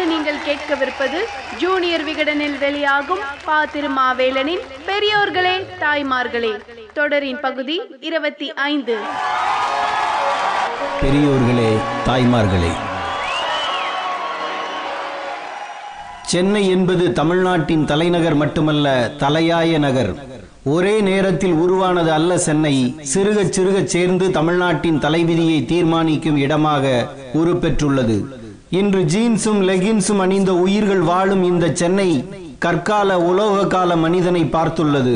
இன்று நீங்கள் கேட்கவிருப்பது ஜூனியர் விகடனில் வெளியாகும் பா திருமாவேலனின் பெரியோர்களே தாய்மார்களே. தொடரின் பகுதி இருபத்தி ஐந்து. பெரியோர்களே தாய்மார்களே. சென்னை என்பது தமிழ்நாட்டின் தலைநகர் மட்டுமல்ல தலையாய நகர். ஒரே நேரத்தில் உருவானது அல்ல சென்னை. சிறுகச் சிறுகச் சேர்ந்து தமிழ்நாட்டின் தலைவிதியை தீர்மானிக்கும் இடமாக உருப்பெற்றுள்ளது. இன்று ஜீன்ஸும் லெகின்ஸும் அணிந்த உயிர்கள் வாழும் இந்த சென்னை கற்கால உலோக கால மனிதனை பார்த்துள்ளது.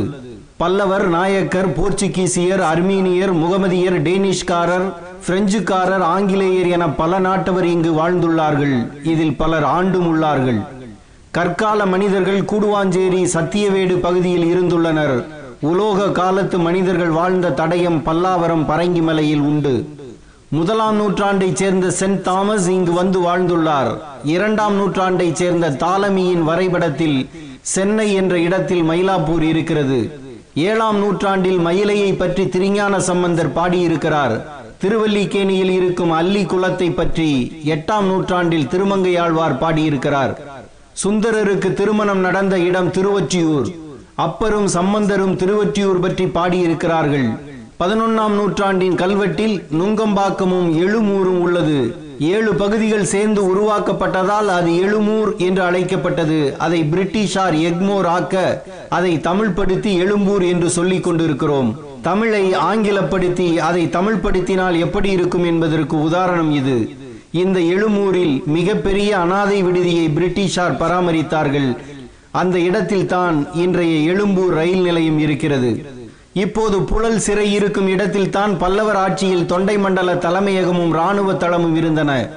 பல்லவர் நாயக்கர் போர்ச்சுகீசியர் அர்மீனியர் முகமதியர் டேனிஷ்காரர் பிரெஞ்சுக்காரர் ஆங்கிலேயர் என பல நாட்டவர் இங்கு வாழ்ந்துள்ளார்கள். இதில் பலர் ஆண்டும் உள்ளார்கள். கற்கால மனிதர்கள் கூடுவாஞ்சேரி சத்தியவேடு பகுதியில் இருந்துள்ளனர். உலோக காலத்து மனிதர்கள் வாழ்ந்த தடயம் பல்லாவரம் பரங்கிமலையில் உண்டு. முதலாம் நூற்றாண்டை சேர்ந்த சென்ட் தாமஸ் இங்கு வந்து வாழ்ந்துள்ளார். இரண்டாம் நூற்றாண்டை சேர்ந்த தாலமியின் வரைபடத்தில் சென்னை என்ற இடத்தில் மயிலாப்பூர் இருக்கிறது. ஏழாம் நூற்றாண்டில் மயிலையை பற்றி திருஞான சம்பந்தர் பாடியிருக்கிறார். திருவல்லிக்கேணியில் இருக்கும் அல்லி குளத்தை பற்றி எட்டாம் நூற்றாண்டில் திருமங்கையாழ்வார் பாடியிருக்கிறார். சுந்தரருக்கு திருமணம் நடந்த இடம் திருவொற்றியூர். அப்பரும் சம்பந்தரும் திருவொற்றியூர் பற்றி பாடியிருக்கிறார்கள். பதினொன்னாம் நூற்றாண்டின் கல்வெட்டில் நுங்கம்பாக்கமும் எழுமூரும் உள்ளது. ஏழு பகுதிகள் சேர்ந்து உருவாக்கப்பட்டதால் அது எழுமூர் என்று அழைக்கப்பட்டது. அதை பிரிட்டிஷார் எக்மோர் ஆக்க அதை தமிழ்படுத்தி எழும்பூர் என்று சொல்லிக் கொண்டிருக்கிறோம். தமிழை ஆங்கிலப்படுத்தி அதை தமிழ்படுத்தினால் எப்படி இருக்கும் என்பதற்கு உதாரணம் இது. இந்த எழுமூரில் மிகப்பெரிய அனாதை விடுதியை பிரிட்டிஷார் பராமரித்தார்கள். அந்த இடத்தில் தான் இன்றைய எழும்பூர் ரயில் நிலையம் இருக்கிறது. இப்போது புழல் சிறை இருக்கும் இடத்தில் தான் பல்லவர் ஆட்சியில் தொண்டை மண்டல தலைமையகமும் இராணுவ தளமும் இருந்தன.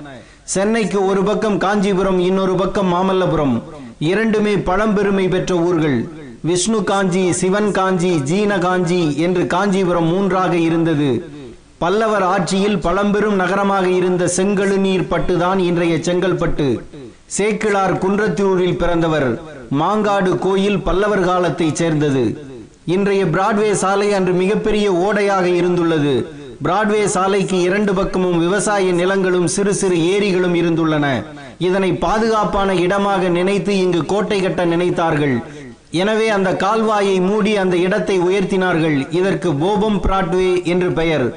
சென்னைக்கு ஒரு பக்கம் காஞ்சிபுரம் இன்னொரு பக்கம் மாமல்லபுரம். இரண்டுமே பழம்பெருமை பெற்ற ஊர்கள். விஷ்ணு காஞ்சி சிவன் காஞ்சி ஜீன காஞ்சி என்று காஞ்சிபுரம் மூன்றாக இருந்தது. பல்லவர் ஆட்சியில் பழம்பெரும் நகரமாக இருந்த செங்கழுநீர் பட்டுதான் இன்றைய செங்கல்பட்டு. சேக்கிழார் குன்றத்தூரில் பிறந்தவர். மாங்காடு கோயில் பல்லவர் காலத்தைச் சேர்ந்தது. இன்றைய பிராட்வே சாலை அன்று மிகப்பெரிய ஓடையாக இருந்துள்ளது. பிராட்வே சாலைக்கு இரண்டு பக்கமும் விவசாய நிலங்களும் சிறு சிறு ஏரிகளும் இருந்துள்ளன. இதனை பாதுகாப்பான இடமாக நினைத்து இங்கு கோட்டை கட்ட நினைத்தார்கள். எனவே அந்த கால்வாயை மூடி அந்த இடத்தை உயர்த்தினார்கள். இதற்கு போபம் பிராட்வே என்று பெயர்.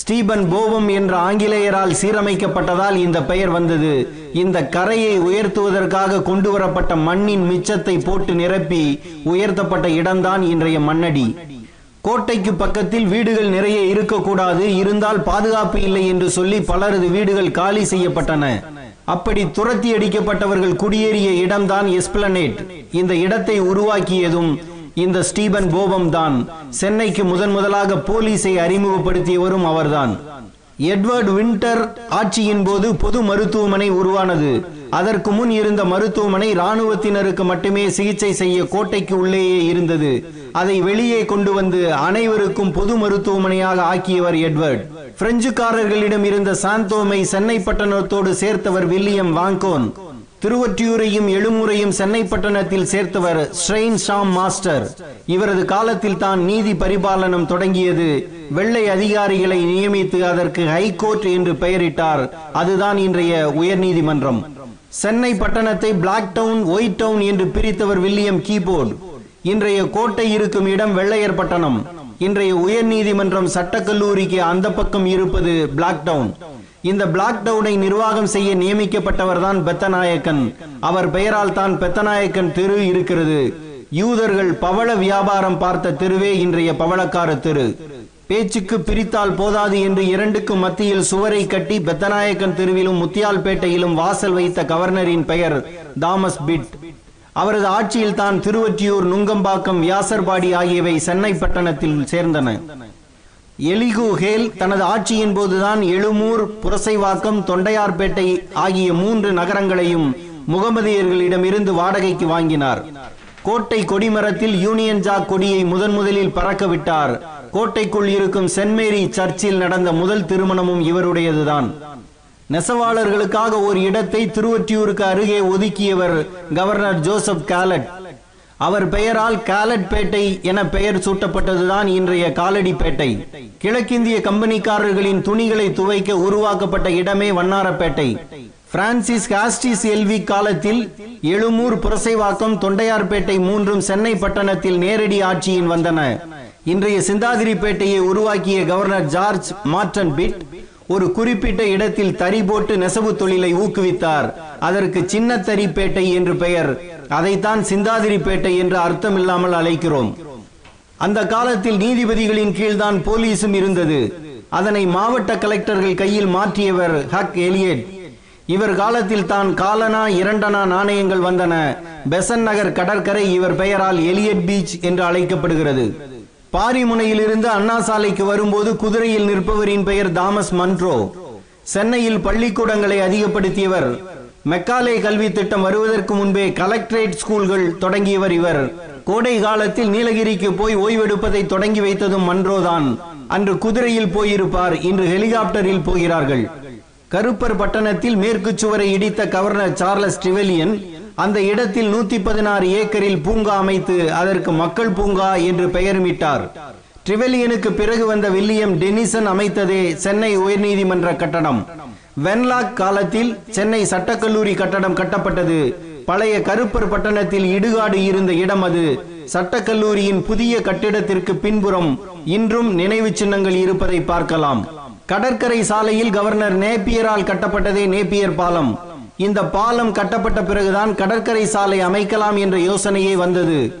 ஸ்டீபன் போவம் என்ற ஆங்கிலேயரால் சீரமைக்கப்பட்டதால் இந்த பெயர் வந்தது. இந்த கரையை உயர்த்துவதற்காக கொண்டு வரப்பட்ட மண்ணின் மிச்சத்தை போட்டு நிரப்பி உயர்த்தப்பட்ட இடம்தான் இன்றைய மண்ணடி. கோட்டைக்கு பக்கத்தில் வீடுகள் நிறைய இருக்கக்கூடாது இருந்தால் பாதுகாப்பு இல்லை என்று சொல்லி பலரது வீடுகள் காலி செய்யப்பட்டன. அப்படி துரத்தி அடிக்கப்பட்டவர்கள் குடியேறிய இடம்தான் எஸ்பிளனேட். இந்த இடத்தை உருவாக்கியதும் இந்த ஸ்டீபன் போபம் தான். சென்னைக்கு முதன் முதலாக போலீஸை அறிமுகப்படுத்தியவரும் அவர்தான். எட்வர்ட் வின்டர் ஆட்சியின் போது பொது மருத்துவமனை உருவானது. அதற்கு முன் இருந்த மருத்துவமனை ராணுவத்தினருக்கு மட்டுமே சிகிச்சை செய்ய கோட்டைக்கு உள்ளேயே இருந்தது. அதை வெளியே கொண்டு வந்து அனைவருக்கும் பொது மருத்துவமனையாக ஆக்கியவர் எட்வர்ட். பிரெஞ்சுக்காரர்களிடம் இருந்த சாந்தோமை சென்னை பட்டணத்தோடு சேர்த்தவர் வில்லியம் வாங்கோன். திருவொற்றியூரையும் எழுமுறையும் சென்னை பட்டணத்தில் சேர்த்தவர் ஸ்ரெயின் ஷாம் மாஸ்டர். இவரது காலத்தில் தான் நீதி பரிபாலனம் தொடங்கியது. வெள்ளை அதிகாரிகளை நியமித்து அதற்கு ஹைகோர்ட் என்று பெயரிட்டார். அதுதான் இன்றைய உயர்நீதிமன்றம். சென்னை பட்டணத்தை பிளாக் டவுன் ஒயிட் டவுன் என்று பிரித்தவர் வில்லியம் கீபோர்டு. இன்றைய கோட்டை இருக்கும் இடம் வெள்ளையர் பட்டணம். இன்றைய உயர்நீதிமன்றம் சட்டக்கல்லூரிக்கு அந்த பக்கம் இருப்பது பிளாக் டவுன் இந்த பிளாக் டவுனை நிர்வாகம் செய்ய நியமிக்கப்பட்டவர் தான் பெத்தநாயக்கன். அவர் பெயரால் தான் பெத்தநாயக்கன் தெரு இருக்கிறது. யூதர்கள் பவள வியாபாரம் பார்த்த தெருவே இன்றைய பவளக்கார தெரு. பேச்சுக்கு பிரித்தால் போதாது என்று இரண்டுக்கும் மத்தியில் சுவரை கட்டி பெத்தநாயக்கன் தெருவிலும் முத்தியால்பேட்டையிலும் வாசல் வைத்த கவர்னரின் பெயர் தாமஸ் பிட். அவரது ஆட்சியில் தான் திருவொற்றியூர் நுங்கம்பாக்கம் வியாசர்பாடி ஆகியவை சென்னை பட்டணத்தில் சேர்ந்தன. எலிகுஹேல் தனது ஆட்சியின் போதுதான் எழுமூர் புரசைவாக்கம் தொண்டையார்பேட்டை ஆகிய மூன்று நகரங்களையும் முகமதியர்களிடமிருந்து வாடகைக்கு வாங்கினார். கோட்டை கொடிமரத்தில் யூனியன் ஜாக் கொடியை முதன் முதலில் பறக்க விட்டார். கோட்டைக்குள் இருக்கும் சென்ட் மேரி சர்ச்சில் நடந்த முதல் திருமணமும் இவருடையதுதான். நெசவாளர்களுக்காக ஒரு இடத்தை திருவொற்றியூருக்கு அருகே ஒதுக்கியவர் கவர்னர் ஜோசப் காலட். அவர் பெயரால் காலட்பேட்டை என பெயர் சூட்டப்பட்டதுதான் இன்றைய காலடிப்பேட்டை. கிழக்கிந்திய கம்பெனிக்காரர்களின் துணிகளை துவைக்க உருவாக்கப்பட்ட இடமே வண்ணாரப்பேட்டை. பிரான்சிஸ் காஸ்டிஸ் எல்வி காலத்தில் எழுமூர் புரசைவாக்கம் தொண்டையார்பேட்டை மூன்றும் சென்னை பட்டணத்தில் நேரடி ஆட்சியின் வந்தன. இன்றைய சிந்தாதிரிப்பேட்டையை உருவாக்கிய கவர்னர் ஜார்ஜ் மார்டன் பிட் ஒரு குறிப்பிட்ட இடத்தில் தறி போட்டு நெசவு தொழிலை ஊக்குவித்தார். அதற்கு சின்ன தறிப்பேட்டை என்று பெயர். அதைத்தான் சிந்தாதிரிப்பேட்டை என்று அர்த்தம் இல்லாமல் அழைக்கிறோம். அந்த காலத்தில் நீதிபதிகளின் கீழ்தான் போலீஸும் இருந்தது. அதனை மாவட்ட கலெக்டர்கள் கையில் மாற்றியவர் ஹக் எலியட். இவர் காலத்தில் தான் காலனா இரண்டனா நாணயங்கள் வந்தன. பெசன் நகர் கடற்கரை இவர் பெயரால் எலியட் பீச் என்று அழைக்கப்படுகிறது. பாரிமுனையிலிருந்து அண்ணா சாலைக்கு வரும்போது குதிரையில் நிற்பவரின் பெயர் தாமஸ் மன்ட்ரோ சென்னையில் பள்ளிக்கூடங்களை அதிகப்படுத்தியவர் மெக்காலே கல்வி திட்டம் வருவதற்கு முன்பே கலெக்டரேட் ஸ்கூல்கள் தொடங்கியவர் இவர். கோடை காலத்தில் நீலகிரிக்கு போய் ஓய்வெடுப்பதை தொடங்கி வைத்ததும் மன்றோதான். அன்று குதிரையில் போயிருப்பார் இன்று ஹெலிகாப்டரில் போகிறார்கள். கருப்பர் பட்டணத்தில் மேற்கு சுவரை இடித்த கவர்னர் சார்லஸ் டிவெலியன் அந்த இடத்தில் நூத்தி பதினாறு ஏக்கரில் பூங்கா அமைத்து அதற்கு மக்கள் பூங்கா என்று பெயர்மிட்டார். ட்ரிவெலியனுக்கு பிறகு வந்த வில்லியம் டெனிசன் அமைத்ததே சென்னை உயர்நீதிமன்ற கட்டடம். வென்லாக் காலத்தில் சென்னை சட்டக்கல்லூரி கட்டடம் கட்டப்பட்டது. பழைய கருப்பர் பட்டணத்தில் இடுகாடு இருந்த இடம் அது. சட்டக்கல்லூரியின் புதிய கட்டிடத்திற்கு பின்புறம் இன்றும் நினைவு சின்னங்கள் இருப்பதை பார்க்கலாம். கடற்கரை சாலையில் கவர்னர் நேப்பியரால் கட்டப்பட்டதே நேப்பியர் பாலம். இந்த பாலம் கட்டப்பட்ட பிறகுதான் கடற்கரை சாலை அமைக்கலாம் என்ற யோசனையே வந்தது.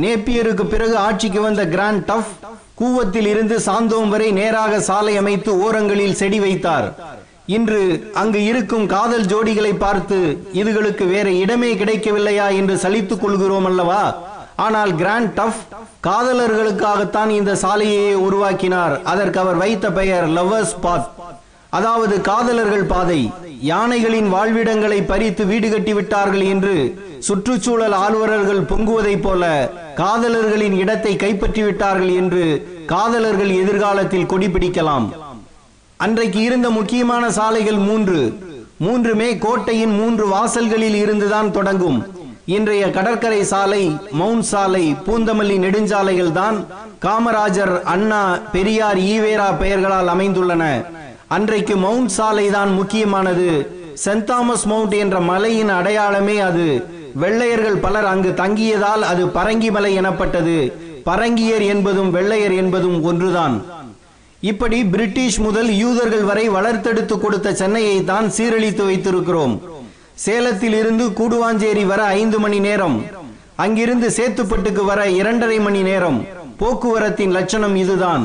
நேப்பியருக்கு பிறகு ஆட்சிக்கு வந்த கிராண்ட் டஃப் கூவத்தில் இருந்து சாந்தோம் வரை நேராக சாலை அமைத்து ஓரங்களில் செடி வைத்தார். இன்று அங்கு இருக்கும் காதல் ஜோடிகளை பார்த்து இதுகளுக்கு வேற இடமே கிடைக்கவில்லையா என்று சலித்துக் கொள்கிறோம் அல்லவா? ஆனால் கிராண்ட் டஃப் காதலர்களுக்காகத்தான் இந்த சாலையை உருவாக்கினார். அதற்கு அவர் வைத்த பெயர் லவ்வர்ஸ் பாத். அதாவது காதலர்கள் பாதை. யானைகளின் வாழ்விடங்களை பறித்து வீடு கட்டி விட்டார்கள் என்று சுற்றுச்சூழல் ஆர்வலர்கள் பொங்குவதைப் போல காதலர்களின் இடத்தை கைப்பற்றி விட்டார்கள் என்று காதலர்கள் எதிர்காலத்தில் கொடி பிடிக்கலாம். அன்றைக்கு இருந்த முக்கியமான சாலைகள் மூன்று. மூன்றுமே கோட்டையின் மூன்று வாசல்களில் இருந்துதான் தொடங்கும். இன்றைய கடற்கரை சாலை மவுண்ட் சாலை பூந்தமல்லி நெடுஞ்சாலைகள் தான் காமராஜர் அண்ணா பெரியார் ஈவேரா பெயர்களால் அமைந்துள்ளன. அன்றைக்கு மவுண்ட் சாலை தான் முக்கியமானது. சென்ட் தாமஸ் மவுண்ட் என்ற மலையின் அடையாளமே அது. வெள்ளையர்கள் பலர் அங்கு தங்கியதால் அது பரங்கி மலை எனப்பட்டது. பரங்கியர் என்பதும் வெள்ளையர் என்பதும் ஒன்றுதான். இப்படி பிரிட்டிஷ் முதல் யூதர்கள் வரை வளர்த்தெடுத்து கொடுத்த சென்னையை தான் சீரழித்து வைத்திருக்கிறோம். சேலத்தில் இருந்து கூடுவாஞ்சேரி வர ஐந்து மணி நேரம். அங்கிருந்து சேத்துப்பட்டுக்கு வர இரண்டரை மணி நேரம். போக்குவரத்தின் லட்சணம் இதுதான்.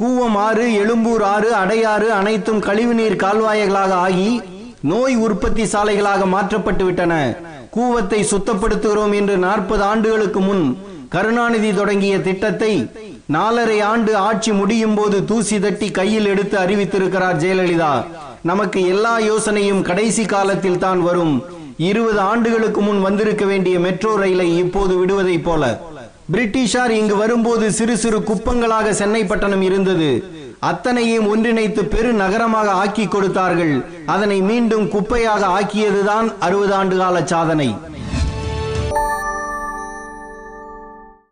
கூவம் ஆறு எழும்பூர் ஆறு அடையாறு அனைத்தும் கழிவுநீர் கால்வாய்களாக ஆகி நோய் உற்பத்தி சாலைகளாக மாற்றப்பட்டு விட்டன. கூவத்தை சுத்தப்படுத்துகிறோம் என்று நாற்பது ஆண்டுகளுக்கு முன் கருணாநிதி தொடங்கிய திட்டத்தை நாலரை ஆண்டு ஆட்சி முடியும் போது தூசி தட்டி கையில் எடுத்து அறிவித்திருக்கிறார் ஜெயலலிதா. நமக்கு எல்லா யோசனையும் கடைசி காலத்தில் தான் வரும். இருபது ஆண்டுகளுக்கு முன் வந்திருக்க வேண்டிய மெட்ரோ ரயிலை இப்போது விடுவதைப் போல. பிரிட்டிஷார் இங்கு வரும்போது சிறு சிறு குப்பங்களாக சென்னை பட்டணம் இருந்தது. அத்தனையும் ஒன்றிணைத்து பெரு நகரமாக ஆக்கி கொடுத்தார்கள். அதனை மீண்டும் குப்பையாக ஆக்கியதுதான் அறுபது ஆண்டு கால சாதனை.